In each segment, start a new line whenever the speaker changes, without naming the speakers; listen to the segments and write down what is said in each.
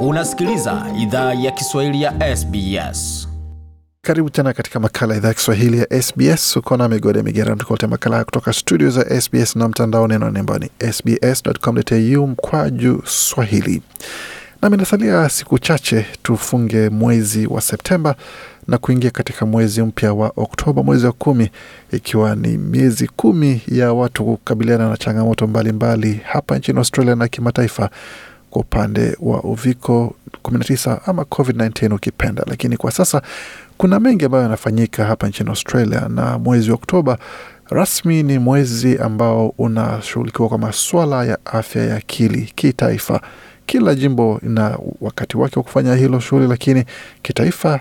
Unasikiliza idhaa ya Kiswahili ya SBS.
Karibu tena katika makala idhaa ya Kiswahili ya SBS. Uko na migode migera, tukuletea makala kutoka studio za SBS na mtandao neno namba ni sbs.com.au mkwaju swahili. Nami nasalia siku chache tufunge mwezi wa Septemba na kuingia katika mwezi mpya wa Oktoba, mwezi wa kumi, ikiwa ni miezi kumi ya watu kukabiliana na changamoto mbalimbali mbali hapa nchini Australia na kimataifa kwa upande wa uviko 19 ama COVID-19 ukipenda. Lakini kwa sasa kuna mengi ambayo yanafanyika hapa nchini Australia, na mwezi wa Oktoba rasmi ni mwezi ambao unashughulikiwa kwa maswala ya afya ya akili kitaifa. Kila jimbo ina wakati wake wa kufanya hilo shughuli, lakini kitaifa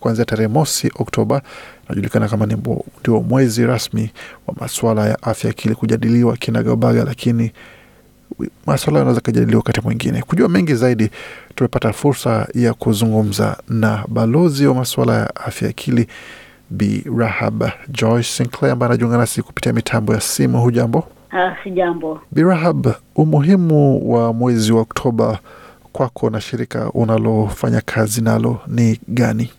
kuanzia tarehe mosi Oktoba najulikana kama ndio mwezi rasmi wa maswala ya afya ya akili kujadiliwa kinagaubaga, lakini maswala yanaweza kujadiliwa wakati mwingine. Kujua mengi zaidi, tumepata fursa ya kuzungumza na balozi wa masuala ya afya akili Bi Rahab Joyce Sinclair ambaye anajiunga nasi kupitia mitambo ya simu. Hujambo?
Uh, si jambo.
Bi Rahab, umuhimu wa mwezi wa Oktoba kwako na shirika unalofanya kazi nalo ni gani?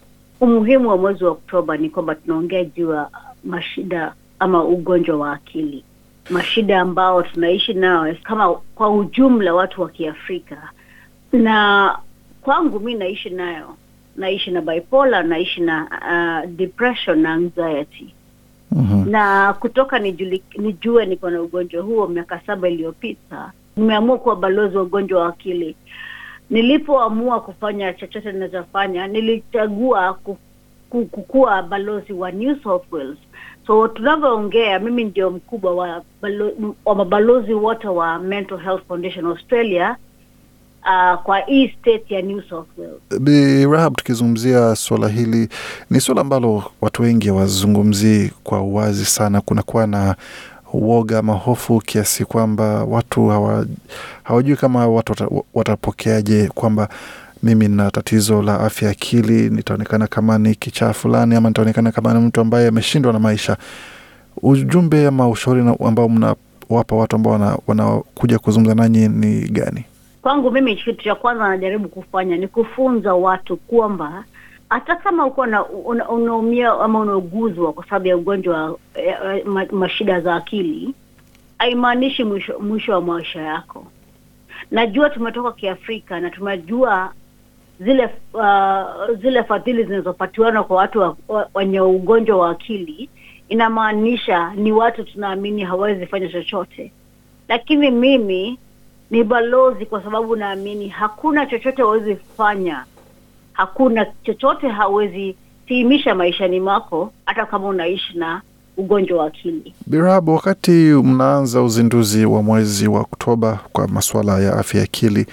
Umuhimu wa mwezi wa Oktoba ni kwamba tunaongea juu ya mashida ama ugonjwa wa akili, mashida ambao tunaishi nayo kama kwa ujumla watu wa Kiafrika, na kwangu mi naishi nayo, naishi na bipolar, naishi na uh, depression na anxiety
Mhm.
na kutoka nijuli, nijue niko na ugonjwa huo miaka saba iliyopita, nimeamua kuwa balozi wa ugonjwa wa akili. Nilipoamua kufanya chochote ninachofanya, nilichagua ku, ku, kukuwa balozi wa New South Wales. So tunavyoongea, mimi ndio mkubwa wa, balo, wa mabalozi wote wa Mental Health Foundation Australia uh, kwa hii state ya New South Wales.
Bi Rahab, tukizungumzia suala hili, ni suala ambalo watu wengi hawazungumzii kwa uwazi sana. Kunakuwa na uoga ama hofu kiasi kwamba watu hawa, hawajui kama watu watapokeaje kwamba mimi nina tatizo la afya akili, nitaonekana kama ni kichaa fulani ama nitaonekana kama ni mtu ambaye ameshindwa na maisha. Ujumbe ama ushauri ambao mnawapa watu ambao wana- wanakuja kuzungumza nanyi ni gani?
Kwangu mimi kitu cha kwanza najaribu kufanya ni kufunza watu kwamba hata kama uko na una- ama unauguzwa kwa sababu ya ugonjwa wa eh, ma, mashida za akili, haimaanishi mwisho, wa maisha yako. Najua tumetoka Kiafrika na tumejua zile uh, zile fadhili zinazopatiwana kwa watu wa- wa- wenye ugonjwa wa akili, inamaanisha ni watu tunaamini hawawezi fanya chochote, lakini mimi ni balozi kwa sababu naamini hakuna chochote hawezi fanya, hakuna chochote hawezi tiimisha maishani mwako, hata kama unaishi na ugonjwa wa akili.
Birab, wakati mnaanza uzinduzi wa mwezi wa Oktoba kwa masuala ya afya ya akili,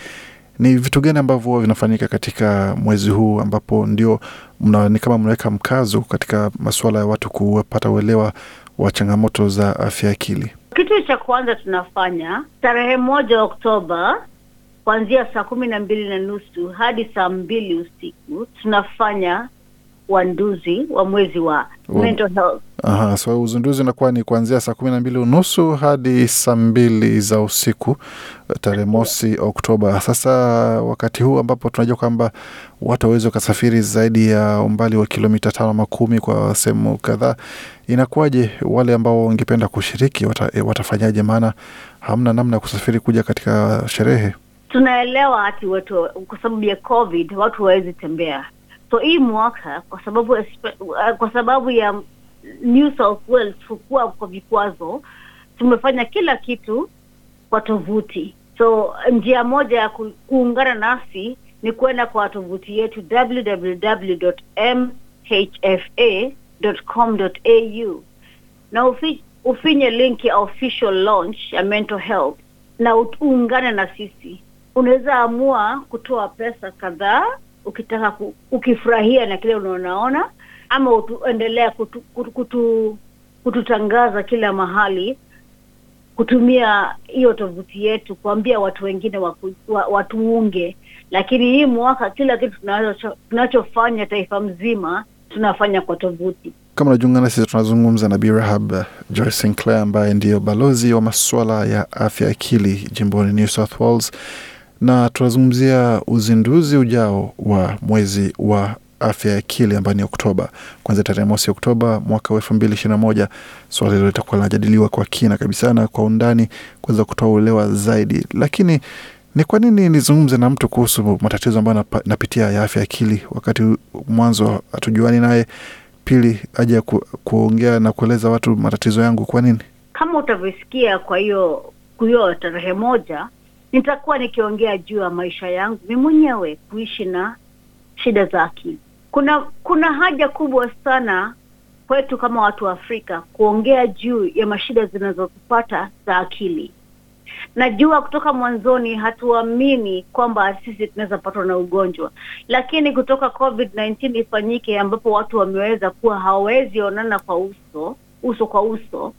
ni vitu gani ambavyo vinafanyika katika mwezi huu ambapo ndio mna, ni kama mnaweka mkazo katika masuala ya watu kupata uelewa wa changamoto za afya ya akili?
Kitu cha kwanza tunafanya tarehe moja Oktoba kuanzia saa kumi na mbili na nusu hadi saa mbili usiku tunafanya uanduzi wa mwezi wa
Wa-
mental health.
Aha, so uzinduzi unakuwa ni kuanzia saa kumi na mbili unusu hadi saa mbili za usiku tarehe mosi Oktoba. Sasa wakati huu ambapo tunajua kwamba watu wawezi wakasafiri zaidi ya umbali wa kilomita tano ama kumi kwa sehemu kadhaa, inakuwaje wale ambao wangependa kushiriki wata, eh, watafanyaje? Maana hamna namna ya kusafiri kuja katika sherehe.
Tunaelewa hati watu kwa sababu ya COVID watu hawawezi tembea, so hii mwaka kwa sababu uh, kwa sababu ya New South Wales kukua kwa vikwazo, tumefanya kila kitu kwa tovuti. So njia moja ya kuungana nasi ni kwenda kwa tovuti yetu www.mhfa.com.au na ufi, ufinye link ya official launch ya mental health na uungane na sisi. Unaweza amua kutoa pesa kadhaa ukitaka ku, ukifurahia na kile unaonaona, ama utuendelea kutu, kutu, kutu, kututangaza kila mahali kutumia hiyo tovuti yetu kuambia watu wengine waku, wa, watuunge. Lakini hii mwaka kila kitu tunachofanya taifa mzima tunafanya kwa tovuti.
Kama unajiunga nasi, tunazungumza na Bi Rahab Joyce Sinclair ambaye ndiyo balozi wa masuala ya afya akili jimboni New South Wales. Na tunazungumzia uzinduzi ujao wa mwezi wa afya ya akili ambayo ni Oktoba, kuanzia tarehe mosi Oktoba mwaka wa elfu mbili ishirini na moja. Swala hilo litakuwa linajadiliwa kwa kina kabisa na kwa undani kuweza kutoa uelewa zaidi, lakini ni kwa nini nizungumze na mtu kuhusu matatizo ambayo napitia ya afya ya akili wakati mwanzo hatujuani naye, pili aje ku, kuongea na kueleza watu matatizo yangu? Kwa nini?
kama utavyosikia kwa hiyo kuyo tarehe moja nitakuwa nikiongea juu ya maisha yangu. Mi mwenyewe kuishi na shida za akili. Kuna kuna haja kubwa sana kwetu kama watu wa afrika kuongea juu ya mashida zinazotupata za akili. Najua kutoka mwanzoni hatuamini kwamba sisi tunaweza patwa na ugonjwa. Lakini kutoka covid-19 ifanyike ambapo watu wameweza kuwa hawawezi onana kwa uso uso kwa uso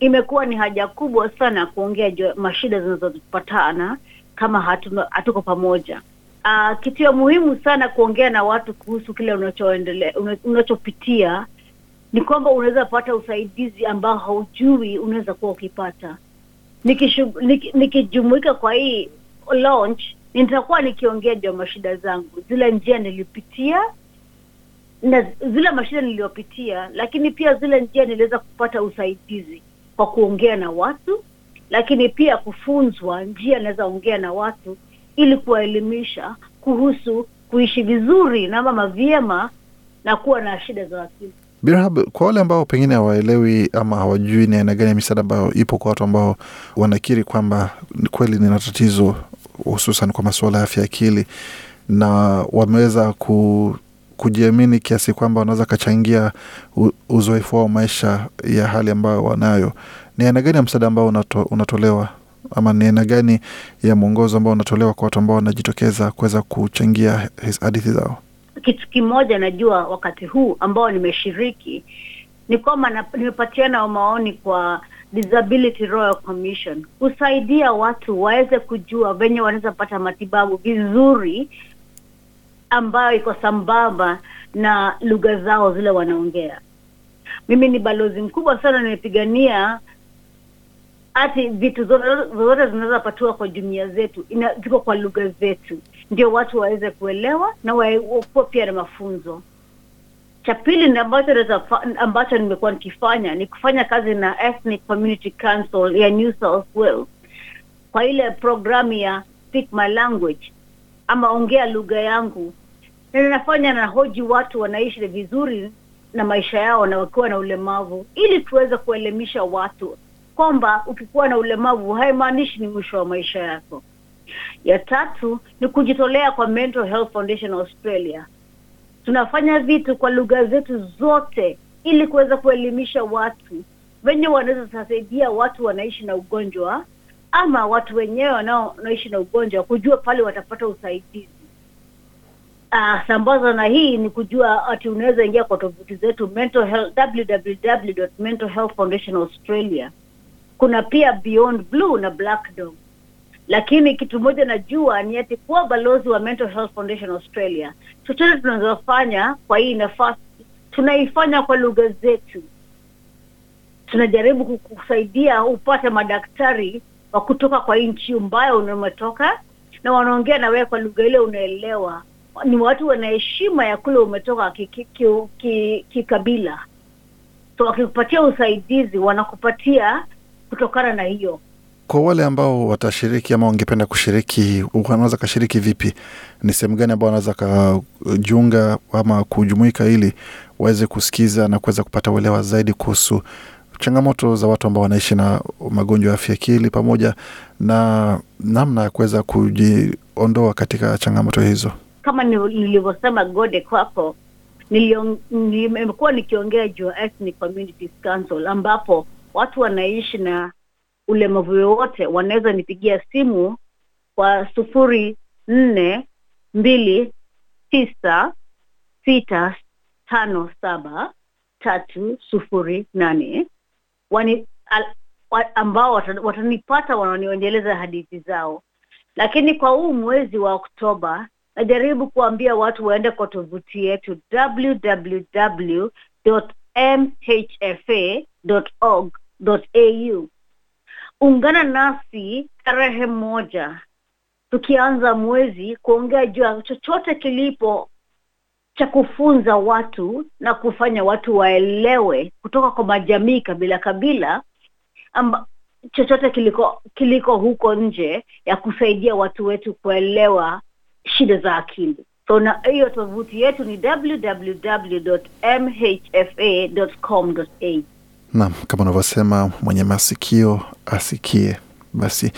imekuwa ni haja kubwa sana kuongea juu mashida zinazotupatana kama hatu, hatuko pamoja. Uh, kitu ya muhimu sana kuongea na watu kuhusu kile unachoendelea unachopitia ni kwamba unaweza pata usaidizi ambao haujui unaweza kuwa ukipata. Nikijumuika kwa hii launch nitakuwa nikiongea juu ya mashida zangu. Zile njia nilipitia na zile mashida niliyopitia lakini pia zile njia niliweza kupata usaidizi kwa kuongea na watu lakini pia kufunzwa njia anaweza ongea na watu ili kuwaelimisha kuhusu kuishi vizuri na mama vyema na kuwa na shida za akili.
Birhab, kwa wale ambao pengine hawaelewi ama hawajui ni aina gani ya misaada ambayo ipo kwa watu ambao wanakiri kwamba kweli nina tatizo hususan kwa masuala ya afya ya akili na wameweza ku, kujiamini kiasi kwamba wanaweza kachangia uzoefu wao maisha ya hali ambayo wanayo, ni aina gani ya msaada ambao unato, unatolewa ama ni aina gani ya mwongozo ambao unatolewa kwa watu ambao wanajitokeza kuweza kuchangia hadithi zao?
kitu kimoja najua wakati huu ambao nimeshiriki ni kwamba na- nimepatiana maoni kwa Disability Royal Commission kusaidia watu waweze kujua venye wanaweza pata matibabu vizuri ambayo iko sambamba na lugha zao zile wanaongea. Mimi ni balozi mkubwa sana, nimepigania hati vitu zozote zote zinaweza patiwa kwa jumuia zetu ziko kwa lugha zetu, ndio watu waweze kuelewa na wakuwa pia na mafunzo. Cha pili ambacho ambacho nimekuwa nikifanya ni kufanya kazi na Ethnic Community Council ya New South Wales kwa ile programu ya Speak My Language ama ongea lugha yangu, na ninafanya na watu wanaishi vizuri na maisha yao na wakiwa na ulemavu, ili tuweze kuelimisha watu kwamba ukikuwa na ulemavu haimaanishi ni mwisho wa maisha yako. Ya tatu ni kujitolea kwa Mental Health Foundation Australia. Tunafanya vitu kwa lugha zetu zote ili kuweza kuelimisha watu wenye wanaweza saidia watu wanaishi na ugonjwa ama watu wenyewe wanao- wanaoishi na ugonjwa kujua pale watapata usaidizi. Uh, sambaza na hii ni kujua ati unaweza ingia kwa tovuti zetu mental kuna pia Beyond Blue na Black Dog. Lakini kitu moja najua ni ati kuwa balozi wa Mental Health Foundation Australia, chochote tunazofanya kwa hii nafasi tunaifanya kwa lugha zetu. Tunajaribu kukusaidia upate madaktari wa kutoka kwa hii nchi ambayo umetoka na wanaongea na wewe kwa lugha ile unaelewa. Ni watu wana heshima ya kule umetoka kikabila ki, ki, ki, so wakikupatia usaidizi wanakupatia kutokana na hiyo
Kwa wale ambao watashiriki ama wangependa kushiriki, wanaweza kashiriki vipi? Ni sehemu gani ambao wanaweza kajiunga ama kujumuika ili waweze kusikiza na kuweza kupata uelewa zaidi kuhusu changamoto za watu ambao wanaishi na magonjwa ya afya ya akili pamoja na namna ya kuweza kujiondoa katika changamoto hizo.
Kama nilivyosema gode kwako nimekuwa nikiongea juu Ethnic Communities Council ambapo watu wanaishi na ulemavu wowote wanaweza nipigia simu kwa sufuri nne mbili tisa sita tano saba tatu sufuri nane. Ambao watanipata wananionjeleza hadithi zao. Lakini kwa huu mwezi wa Oktoba najaribu kuambia watu waende kwa tovuti yetu www.mhfa.org.au. Ungana nasi tarehe moja tukianza mwezi kuongea juu ya chochote kilipo cha kufunza watu na kufanya watu waelewe kutoka kwa majamii kabila kabila amba, chochote kiliko kiliko huko nje ya kusaidia watu wetu kuelewa shida za akili so na hiyo tovuti yetu ni www.mhfa.com.au
Naam, kama unavyosema mwenye masikio asikie. Basi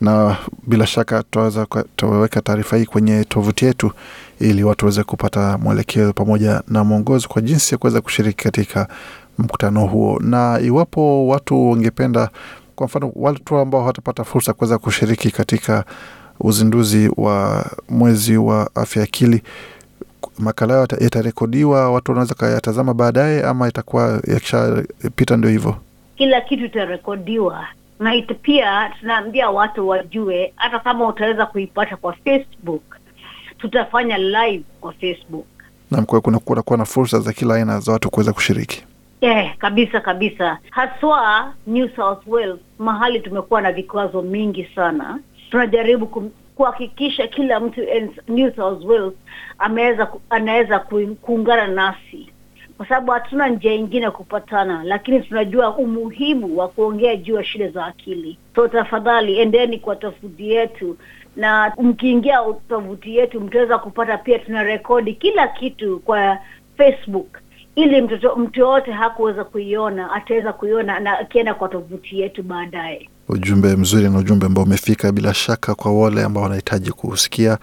na bila shaka tutaweza tutaweka taarifa hii kwenye tovuti yetu ili watu waweze kupata mwelekeo pamoja na mwongozo kwa jinsi ya kuweza kushiriki katika mkutano huo. Na iwapo watu wangependa, kwa mfano, watu ambao hawatapata fursa kuweza kushiriki katika uzinduzi wa mwezi wa afya akili, makala yao yatarekodiwa, watu wanaweza kayatazama baadaye, ama itakuwa yakishapita ndio hivyo?
kila kitu itarekodiwa na ita pia tunaambia watu wajue hata kama utaweza kuipata kwa facebook tutafanya live kwa facebook
kwa kuna kunakuwa na fursa za kila aina za watu kuweza kushiriki.
Yeah, kabisa kabisa, haswa New South Wales, mahali tumekuwa na vikwazo mingi sana. Tunajaribu kuhakikisha kila mtu New South Wales ameweza anaweza kuungana nasi, kwa sababu hatuna njia ingine kupatana, lakini tunajua umuhimu wa kuongea juu ya shida za akili. So tafadhali endeni kwa tovuti yetu, na mkiingia tovuti yetu mtaweza kupata pia, tuna rekodi kila kitu kwa Facebook ili mtoto mtu yoyote hakuweza kuiona ataweza kuiona na akienda kwa tovuti yetu baadaye.
Ujumbe mzuri na ujumbe ambao umefika bila shaka kwa wale ambao wanahitaji kusikia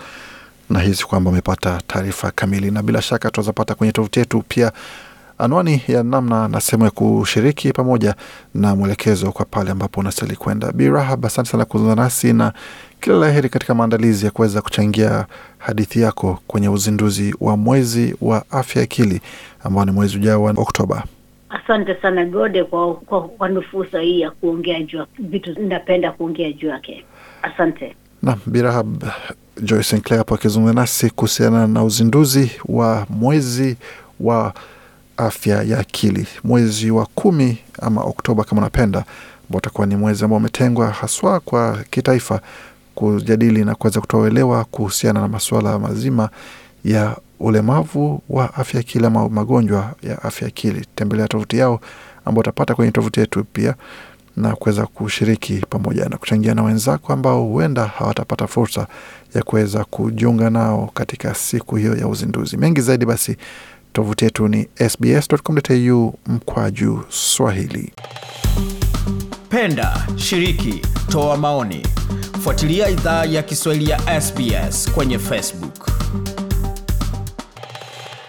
na hisi kwamba umepata taarifa kamili, na bila shaka tunazapata kwenye tovuti yetu pia anwani ya namna na sehemu ya kushiriki pamoja na mwelekezo kwa pale ambapo unastahili kwenda. Bi Rahab, asante sana kuzungumza nasi na kila la heri katika maandalizi ya kuweza kuchangia hadithi yako kwenye uzinduzi wa mwezi wa afya akili ambao ni mwezi ujao wa Oktoba.
Asante sana Gode kwa kwa, kwa fursa hii ya kuongea juu vitu napenda kuongea juu yake. Asante.
nam Birahab Joy Sinclair hapo akizungumza nasi kuhusiana na uzinduzi wa mwezi wa afya ya akili, mwezi wa kumi ama Oktoba kama unapenda, ambao utakuwa ni mwezi ambao umetengwa haswa kwa kitaifa kujadili na kuweza kutoa uelewa kuhusiana na masuala mazima ya ulemavu wa afya akili ama magonjwa ya afya akili. Tembelea tovuti yao ambao utapata kwenye tovuti yetu pia na kuweza kushiriki pamoja na kuchangia na wenzako ambao huenda hawatapata fursa ya kuweza kujiunga nao katika siku hiyo ya uzinduzi. Mengi zaidi basi, tovuti yetu ni sbs.com.au mkwaju Swahili.
Penda, shiriki, toa maoni. Fuatilia idhaa ya Kiswahili ya SBS kwenye Facebook.